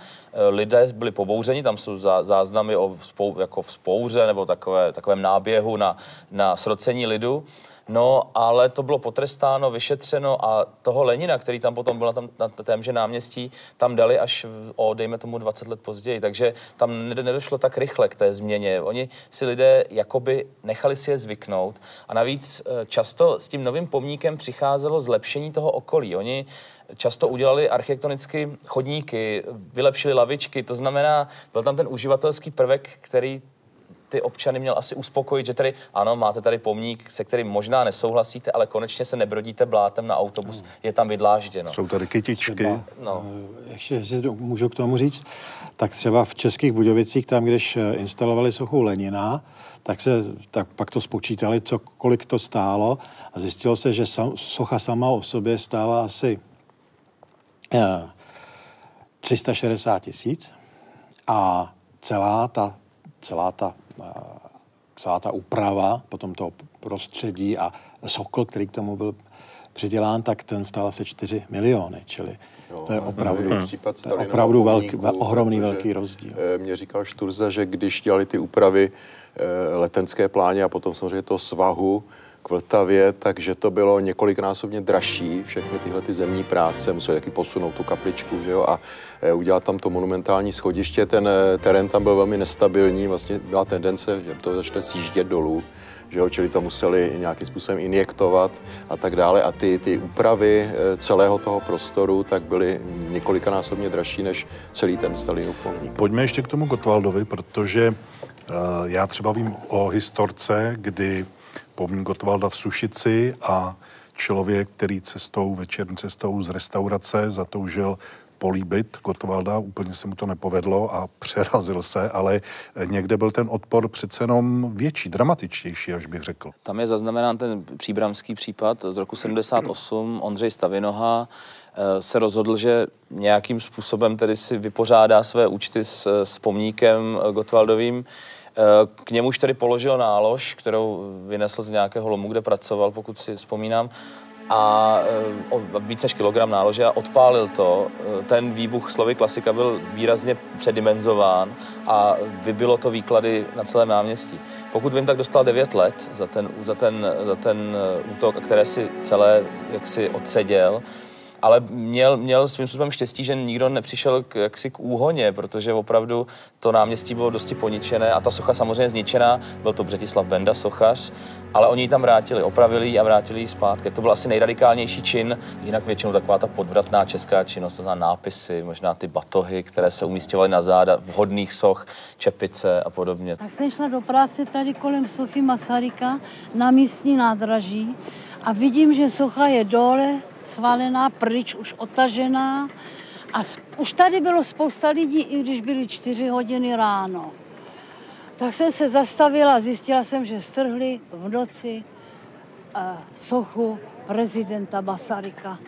Lidé byli pobouřeni, tam jsou záznamy o spou, jako v spouře nebo takové, takovém náběhu na, na srocení lidu. No, ale to bylo potrestáno, vyšetřeno a toho Lenina, který tam potom byl na, tam, na témže náměstí, tam dali až o, dejme tomu, 20 let později. Takže tam nedošlo tak rychle k té změně. Oni si lidé jakoby nechali si je zvyknout a navíc eh, často s tím novým pomníkem přicházelo zlepšení toho okolí. Oni často udělali architektonicky chodníky, vylepšili lavičky, to znamená, byl tam ten uživatelský prvek, který ty občany měl asi uspokojit, že tady ano, máte tady pomník, se kterým možná nesouhlasíte, ale konečně se nebrodíte blátem na autobus, je tam vydlážděno. Jsou tady kytičky. Třeba, no. Eh, ještě si můžu k tomu říct, tak třeba v Českých Budějovicích, tam, když eh, instalovali sochu Lenina, tak, se, tak pak to spočítali, co, kolik to stálo a zjistilo se, že sam, socha sama o sobě stála asi eh, 360 tisíc a celá ta, celá ta celá ta úprava potom toho prostředí a Sokol, který k tomu byl přidělán, tak ten stál asi 4 miliony, čili Jo, to je opravdu, hmm. případ to je opravdu velký, ohromný velký rozdíl. Eh, mě říkal Šturza, že když dělali ty úpravy eh, letenské pláně a potom samozřejmě to svahu, k Vltavě, takže to bylo několiknásobně dražší, všechny tyhle ty zemní práce, museli taky posunout tu kapličku, že jo, a e, udělat tam to monumentální schodiště, ten e, terén tam byl velmi nestabilní, vlastně byla tendence, že to začne sjíždět dolů, že jo, čili to museli nějakým způsobem injektovat a tak dále. A ty, ty úpravy e, celého toho prostoru tak byly několikanásobně dražší než celý ten Stalinův pomník. Pojďme ještě k tomu Gotwaldovi, protože já třeba vím o historce, kdy pomník Gotwalda v Sušici a člověk, který cestou, večerní cestou z restaurace zatoužil políbit Gotwalda, úplně se mu to nepovedlo a (laughs) přerazil se, ale někde byl ten odpor přece jenom větší, dramatičtější, až bych řekl. Tam je zaznamenán ten příbramský případ z roku 78. Ondřej Stavinoha eh, se rozhodl, že nějakým způsobem tedy si vypořádá své účty s, s pomníkem Gotwaldovým k němuž tedy položil nálož, kterou vynesl z nějakého lomu, kde pracoval, pokud si vzpomínám, a o víc než kilogram nálože a odpálil to. Ten výbuch slovy klasika byl výrazně předimenzován a vybilo to výklady na celém náměstí. Pokud vím, tak dostal 9 let za ten, za ten, za ten útok, které si celé jaksi odseděl ale měl, měl svým způsobem štěstí, že nikdo nepřišel k, jaksi k úhoně, protože opravdu to náměstí bylo dosti poničené a ta socha samozřejmě zničená, byl to Břetislav Benda, sochař, ale oni ji tam vrátili, opravili ji a vrátili ji zpátky. To byl asi nejradikálnější čin, jinak většinou taková ta podvratná česká činnost, to znamená nápisy, možná ty batohy, které se umístěvaly na záda vhodných soch, čepice a podobně. Tak jsem šla do práce tady kolem sochy Masaryka na místní nádraží a vidím, že socha je dole, svalená, pryč, už otažená. A už tady bylo spousta lidí, i když byly čtyři hodiny ráno. Tak jsem se zastavila a zjistila jsem, že strhli v noci uh, sochu prezidenta Masaryka.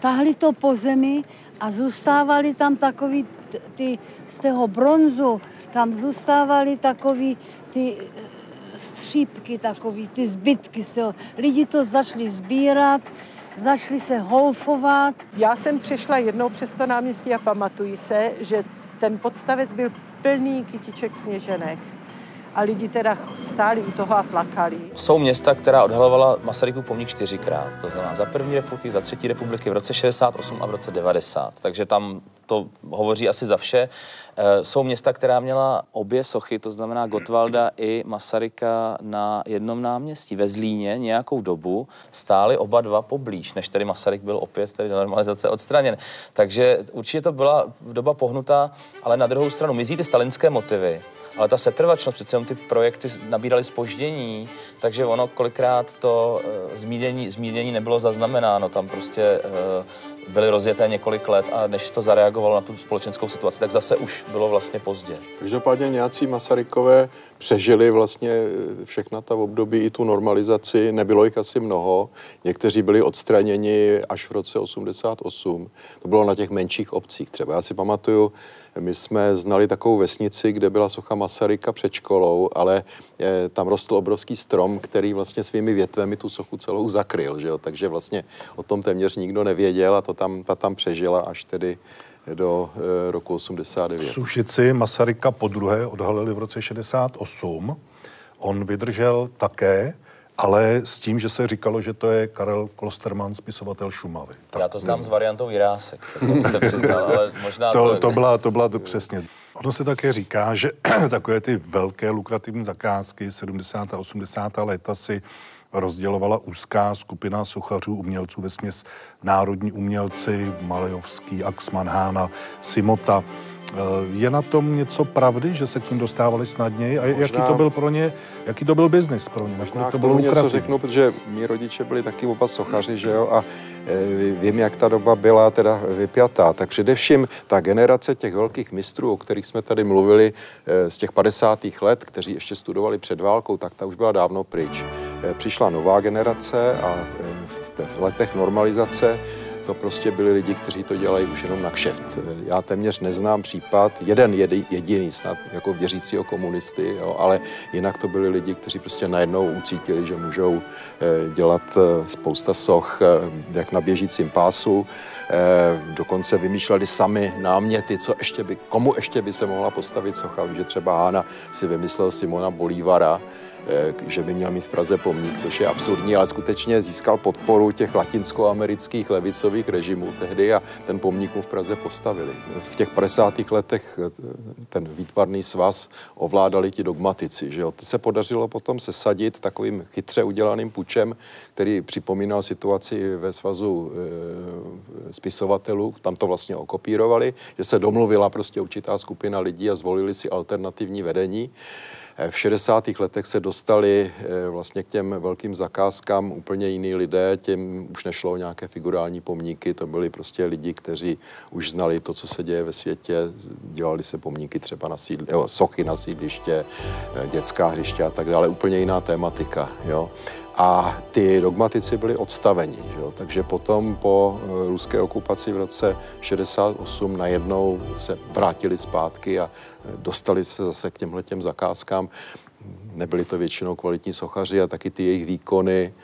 Tahli to po zemi a zůstávali tam takový ty, z toho bronzu, tam zůstávali takový ty eh, střípky, takový ty zbytky z toho. Lidi to začali sbírat, zašli se holfovat. Já jsem přišla jednou přes to náměstí a pamatuji se, že ten podstavec byl plný kytiček sněženek a lidi teda stáli u toho a plakali. Jsou města, která odhalovala Masarykův pomník čtyřikrát. To znamená za první republiky, za třetí republiky v roce 68 a v roce 90. Takže tam to hovoří asi za vše. E, jsou města, která měla obě sochy, to znamená Gotwalda i Masaryka na jednom náměstí. Ve Zlíně nějakou dobu stály oba dva poblíž, než tedy Masaryk byl opět tedy za normalizace odstraněn. Takže určitě to byla doba pohnutá, ale na druhou stranu mizí ty stalinské motivy ale ta setrvačnost, přece ty projekty nabíraly spoždění, takže ono kolikrát to uh, zmínění, zmínění nebylo zaznamenáno, tam prostě uh, byly rozjeté několik let a než to zareagovalo na tu společenskou situaci, tak zase už bylo vlastně pozdě. Každopádně nějací Masarykové přežili vlastně eh, všechna ta období i tu normalizaci, nebylo jich asi mnoho, někteří byli odstraněni až v roce 88, to bylo na těch menších obcích třeba. Já si pamatuju, my jsme znali takovou vesnici, kde byla socha Masaryka před školou, ale e, tam rostl obrovský strom, který vlastně svými větvemi tu sochu celou zakryl, že jo? takže vlastně o tom téměř nikdo nevěděl a to tam, ta tam přežila až tedy do e, roku 89. V Sušici Masaryka po druhé odhalili v roce 68. On vydržel také ale s tím, že se říkalo, že to je Karel Klosterman, spisovatel Šumavy. Tak, Já to znám s variantou Jirásek, to se přiznal, ale možná to... To, to byla, to byla to přesně. Ono se také říká, že (clears throat) takové ty velké lukrativní zakázky 70. a 80. léta si rozdělovala úzká skupina sochařů, umělců ve směs národní umělci, Malejovský, Axman, Hána, Simota. Eh, je na tom něco pravdy, že se k ním dostávali snadněji? A Možná... jaký to byl pro ně, jaký to byl biznis pro ně? Možná to bylo něco řeknu, protože mý rodiče byli taky oba sochaři, že jo, a e, vím, jak ta doba byla teda vypjatá. Tak především ta generace těch velkých mistrů, o kterých jsme tady mluvili e, z těch 50. let, kteří ještě studovali před válkou, tak ta už byla dávno pryč. Přišla nová generace a v letech normalizace to prostě byli lidi, kteří to dělají už jenom na kšeft. Já téměř neznám případ, jeden jediný snad, jako věřícího komunisty, jo, ale jinak to byli lidi, kteří prostě najednou ucítili, že můžou eh, dělat eh, spousta soch, eh, jak na běžícím pásu, dokonce vymýšleli sami náměty, co ještě by, komu ještě by se mohla postavit socha. Že třeba Hána si vymyslel Simona Bolívara, že by měl mít v Praze pomník, což je absurdní, ale skutečně získal podporu těch latinskoamerických levicových režimů tehdy a ten pomník mu v Praze postavili. V těch 50. letech eh, ten výtvarný svaz ovládali ti dogmatici. Že jo? To se podařilo potom sesadit takovým chytře udělaným pučem, který připomínal situaci ve svazu e, spisovatelů, tam to vlastně okopírovali, že se domluvila prostě určitá skupina lidí a zvolili si alternativní vedení. V 60. letech se dostali eh, vlastně k těm velkým zakázkám úplně jiní lidé, těm už nešlo o nějaké figurální pomníky, to byli prostě lidi, kteří už znali to, co se děje ve světě, dělali se pomníky třeba na sídli, jo, sochy na sídliště, eh, dětská hřiště a tak dále, úplně jiná tématika. Jo. A ty dogmatici byli odstaveni. Že jo? Takže potom po eh, ruské okupaci v roce 68 najednou se vrátili zpátky a eh, dostali se zase k těmhle těm zakázkám. Nebyli to většinou kvalitní sochaři a taky ty jejich výkony,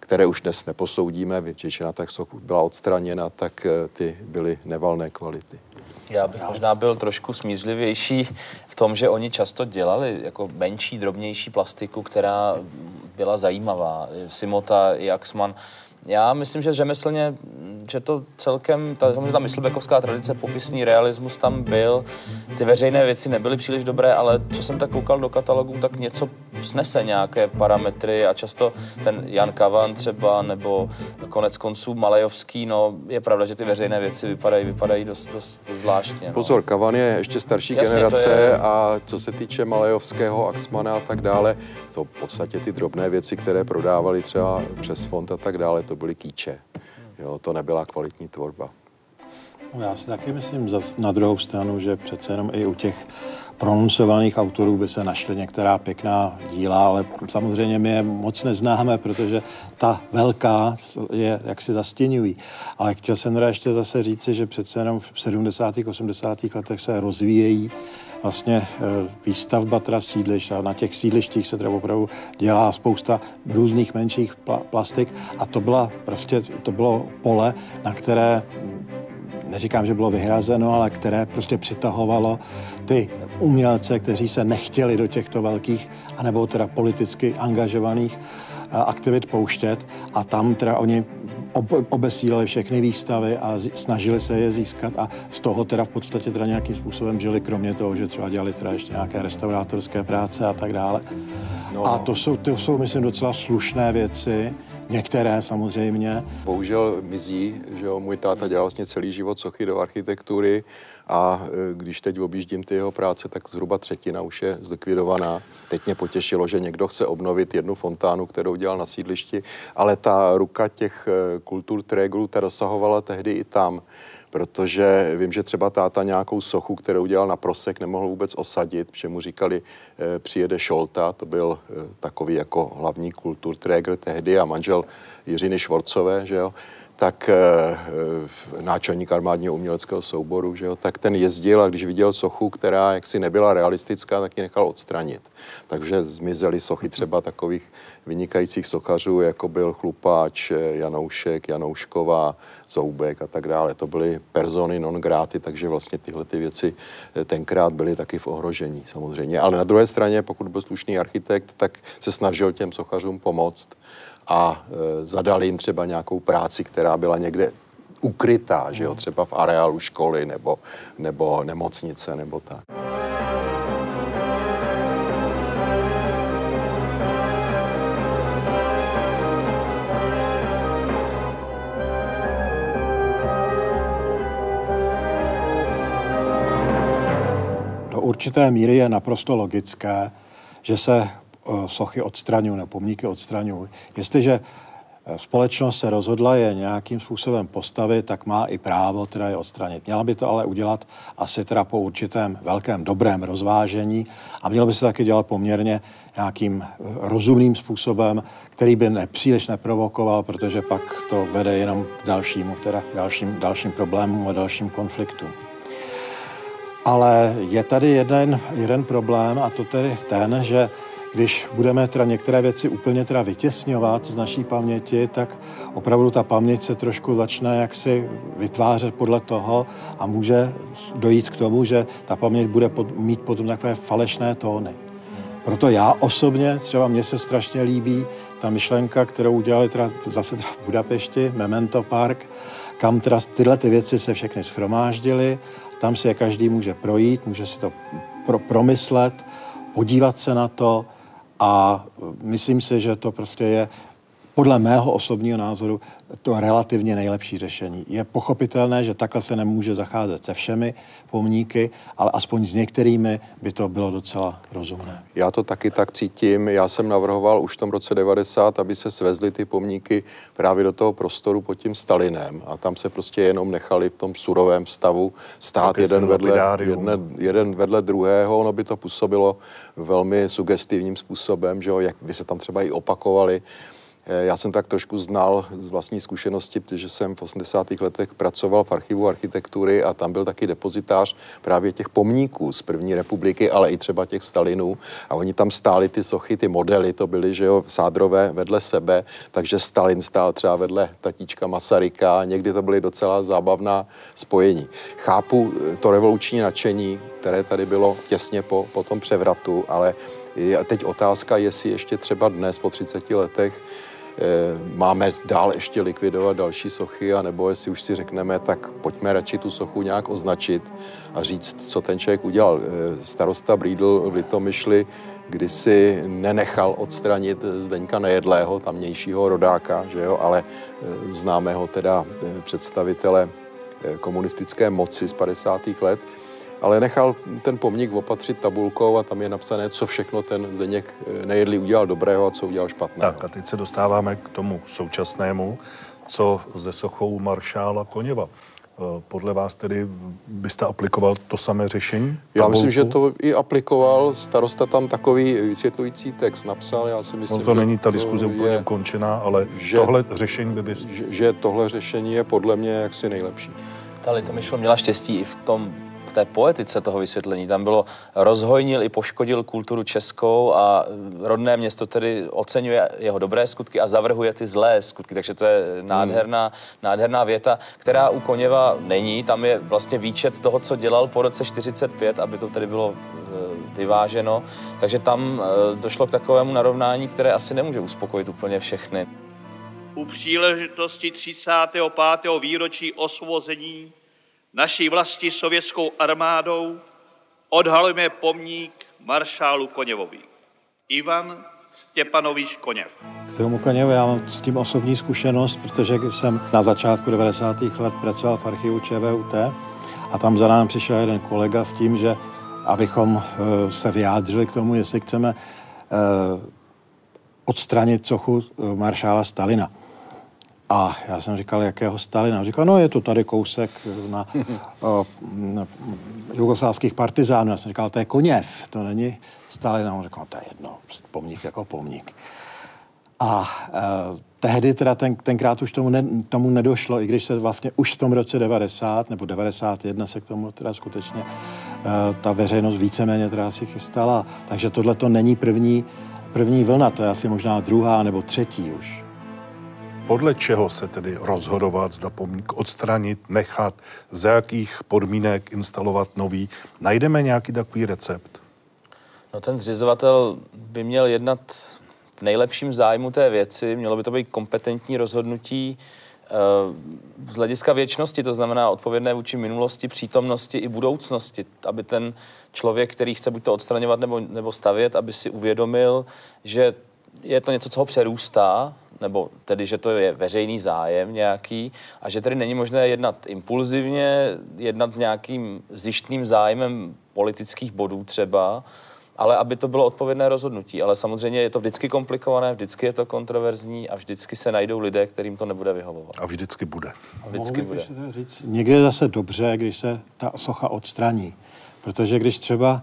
které už dnes neposoudíme, většina tak byla odstraněna, tak eh, ty byly nevalné kvality. Já bych možná byl trošku smířlivější v tom, že oni často dělali jako menší, drobnější plastiku, která byla zajímavá. Simota, Jaxman, já myslím, že řemeslně, že to celkem, ta, samozřejmě ta myslibekovská tradice, popisný realismus tam byl, ty veřejné věci nebyly příliš dobré, ale co jsem tak koukal do katalogu, tak něco snese nějaké parametry a často ten Jan Kavan třeba, nebo konec konců Malejovský, no je pravda, že ty veřejné věci vypadají, vypadají dost, dost, dost zvláštně. No. Pozor, Kavan je ještě starší Jasně, generace je... a co se týče Malejovského, Axmana a tak dále, to v podstatě ty drobné věci, které prodávali třeba přes fond a tak dále, to byly kýče. Jo, to nebyla kvalitní tvorba. No, já si taky myslím na druhou stranu, že přece jenom i u těch pronuncovaných autorů by se našly některá pěkná díla, ale samozřejmě my je moc neznáme, protože ta velká je jak si zastěňují. Ale chtěl jsem teda ještě zase říci, že přece jenom v 70. 80. letech se rozvíjejí vlastně eh, výstavba teda sídlišť a na těch sídlištích se teda opravdu dělá spousta různých menších plastik a to byla prostě, to bylo pole, na které neříkám, že bylo vyhrazeno, ale které prostě přitahovalo ty umělce, kteří se nechtěli do těchto velkých, anebo teda politicky angažovaných eh, aktivit pouštět. A tam teda oni obesílali všechny výstavy a snažili se je získat a z toho teda v podstatě teda nějakým způsobem žili, kromě toho, že třeba dělali teda ještě nějaké restaurátorské práce a tak dále. No. A to jsou, to jsou, myslím, docela slušné věci, Některé samozřejmě. Bohužel mizí, že jo, můj táta dělal vlastně celý život sochy do architektury a e, když teď objíždím ty jeho práce, tak zhruba třetina už je zlikvidovaná. Teď mě potěšilo, že někdo chce obnovit jednu fontánu, kterou dělal na sídlišti, ale ta ruka těch e, kultur trégrů, ta dosahovala tehdy i tam protože vím, že třeba táta nějakou sochu, kterou dělal na prosek, nemohl vůbec osadit, protože mu říkali, e, přijede Šolta, to byl e, takový jako hlavní kulturträger tehdy a manžel Jiřiny Švorcové, že jo tak e, náčelník armádního uměleckého souboru, že jo, tak ten jezdil a když viděl sochu, která jaksi nebyla realistická, tak ji nechal odstranit. Takže zmizely sochy třeba takových vynikajících sochařů, jako byl Chlupáč, Janoušek, Janoušková, Zoubek a tak dále. To byly persony non gráty, takže vlastně tyhle ty věci tenkrát byly taky v ohrožení samozřejmě. Ale na druhé straně, pokud byl slušný architekt, tak se snažil těm sochařům pomoct a e, zadal jim třeba nějakou práci, která byla někde ukrytá, že jo, třeba v areálu školy nebo, nebo nemocnice nebo tak. Do určité míry je naprosto logické, že se sochy odstraňují nebo pomníky odstraňují. Jestliže eh, společnost se rozhodla je nějakým způsobem postavit, tak má i právo teda je odstranit. Měla by to ale udělat asi teda po určitém velkém dobrém rozvážení a mělo by se taky dělat poměrně nějakým eh, rozumným způsobem, který by nepříliš neprovokoval, protože pak to vede jenom k dalšímu, teda k dalším, dalším problémům a dalším konfliktům. Ale je tady jeden, jeden problém a to tedy ten, že když budeme teda některé věci úplně teda vytěsňovat z naší paměti, tak opravdu ta paměť se trošku začne jaksi vytvářet podle toho a může dojít k tomu, že ta paměť bude pod, mít potom takové falešné tóny. Proto já osobně, třeba mně se strašně líbí ta myšlenka, kterou udělali teda zase teda v Budapešti, Memento Park, kam teda tyhle ty věci se všechny schromáždily, tam si je každý může projít, může si to pro, promyslet, podívat se na to, a myslím si, že to prostě je podle mého osobního názoru to relativně nejlepší řešení. Je pochopitelné, že takhle se nemůže zacházet se všemi pomníky, ale aspoň s některými by to bylo docela rozumné. Já to taky tak cítím. Já jsem navrhoval už v tom roce 90, aby se svezly ty pomníky právě do toho prostoru pod tím Stalinem a tam se prostě jenom nechali v tom surovém stavu stát jeden vedle, jedne, jeden vedle druhého. Ono by to působilo velmi sugestivním způsobem, že jo, jak by se tam třeba i opakovali já jsem tak trošku znal z vlastní zkušenosti, protože jsem v 80. letech pracoval v archivu architektury a tam byl taky depozitář právě těch pomníků z první republiky, ale i třeba těch Stalinů. A oni tam stáli ty sochy, ty modely, to byly, že jo, sádrové vedle sebe, takže Stalin stál třeba vedle tatíčka Masaryka, někdy to byly docela zábavná spojení. Chápu eh, to revoluční nadšení, které tady bylo těsně po, po tom převratu, ale je teď otázka, jestli ještě třeba dnes po 30 letech Eh, máme dál ještě likvidovat další sochy, anebo jestli už si řekneme, tak pojďme radši tu sochu nějak označit a říct, co ten člověk udělal. Eh, starosta Brídl v Litomyšli kdysi nenechal odstranit Zdeňka Nejedlého, tamnějšího rodáka, že jo, ale eh, známého teda představitele komunistické moci z 50. let, ale nechal ten pomník opatřit tabulkou a tam je napsané, co všechno ten Zdeněk eh, nejedli udělal dobrého a co udělal špatného. Tak a teď se dostáváme k tomu současnému, co ze sochou maršála Koněva. Eh, podle vás tedy byste aplikoval to samé řešení? Tabulku? Já myslím, že to i aplikoval. Starosta tam takový vysvětlující text napsal. Já si myslím, no to že není ta diskuze úplně ukončená, ale že, tohle řešení by... Vys... Že, že tohle řešení je podle mě jaksi nejlepší. Ta Litomyšl měla štěstí i v tom té poetice toho vysvětlení. Tam bylo rozhojnil i poškodil kulturu českou a rodné město tedy oceňuje jeho dobré skutky a zavrhuje ty zlé skutky. Takže to je nádherná, hmm. nádherná věta, která u Koněva není. Tam je vlastně výčet toho, co dělal po roce 45, aby to tedy bylo e, vyváženo. Takže tam e, došlo k takovému narovnání, které asi nemůže uspokojit úplně všechny. U příležitosti 35. výročí osvobození naší vlasti sovětskou armádou odhalujeme pomník maršálu Koněvovi. Ivan Stěpanovič Koněv. K tomu Koněvu já mám s tím osobní zkušenost, protože jsem na začátku 90. let pracoval v archivu ČVUT a tam za námi přišel jeden kolega s tím, že abychom eh, se vyjádřili k tomu, jestli chceme eh, odstranit sochu eh, maršála Stalina. A já jsem říkal, jakého Stalina? Říkal, no je to tady kousek na, (laughs) o, na jugoslávských partizánů. Já jsem říkal, to je Koněv, to není Stalina. On říkal, no, to je jedno, pomník jako pomník. A e, tehdy teda ten, tenkrát už tomu, ne, tomu nedošlo, i když se vlastně už v tom roce 90 nebo 91 se k tomu teda skutečně e, ta veřejnost víceméně teda si chystala. Takže tohle to není první, první vlna, to je asi možná druhá nebo třetí už. Podle čeho se tedy rozhodovat, zda pomník odstranit, nechat, za jakých podmínek instalovat nový? Najdeme nějaký takový recept? No ten zřizovatel by měl jednat v nejlepším zájmu té věci, mělo by to být kompetentní rozhodnutí eh, z hlediska věčnosti, to znamená odpovědné vůči minulosti, přítomnosti i budoucnosti, aby ten člověk, který chce buď to odstraňovat nebo, nebo stavět, aby si uvědomil, že je to něco, co ho přerůstá, nebo tedy, že to je veřejný zájem nějaký a že tedy není možné jednat impulzivně, jednat s nějakým zjištným zájmem politických bodů třeba, ale aby to bylo odpovědné rozhodnutí. Ale samozřejmě je to vždycky komplikované, vždycky je to kontroverzní a vždycky se najdou lidé, kterým to nebude vyhovovat. A vždycky bude. A vždycky bude. Říct, někdy je zase dobře, když se ta socha odstraní. Protože když třeba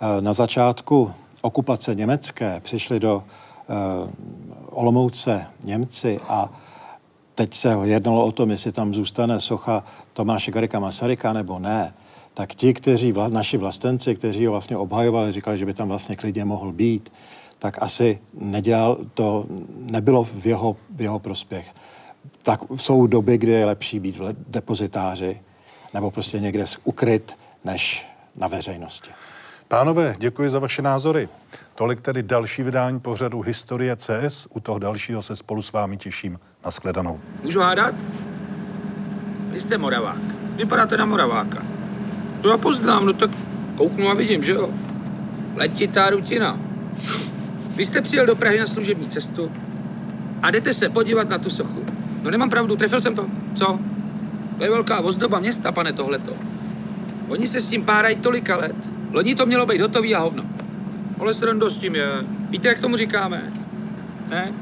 eh, na začátku okupace německé přišli do uh, Olomouce Němci a teď se jednalo o tom, jestli tam zůstane socha Tomáše Garika Masaryka nebo ne, tak ti, kteří, vla, naši vlastenci, kteří ho vlastně obhajovali, říkali, že by tam vlastně klidně mohl být, tak asi nedělal, to nebylo v jeho, v jeho prospěch. Tak jsou doby, kdy je lepší být v depozitáři nebo prostě někde ukryt, než na veřejnosti. Pánové, děkuji za vaše názory. Tolik tedy další vydání pořadu Historie CS. U toho dalšího se spolu s vámi těším. Naschledanou. Můžu hádat? Vy jste Moravák. Vypadáte na Moraváka. To já poznám, no tak kouknu a vidím, že jo. Letitá rutina. Vy jste přijel do Prahy na služební cestu a jdete se podívat na tu sochu. No nemám pravdu, trefil jsem to. Co? To je velká ozdoba města, pane, tohleto. Oni se s tím párají tolika let. Loni to mělo být hotový a hovno. Ale s tím je. Víte, jak tomu říkáme? Ne?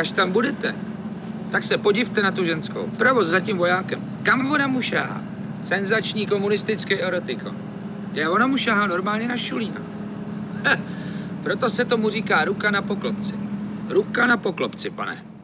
Až tam budete, tak se podívte na tu ženskou. Vpravo za tím vojákem. Kam ona mu šáhá? Senzační komunistický erotikon. Je ona mu šáhá normálně na šulína. (laughs) Proto se tomu říká ruka na poklopci. Ruka na poklopci, pane.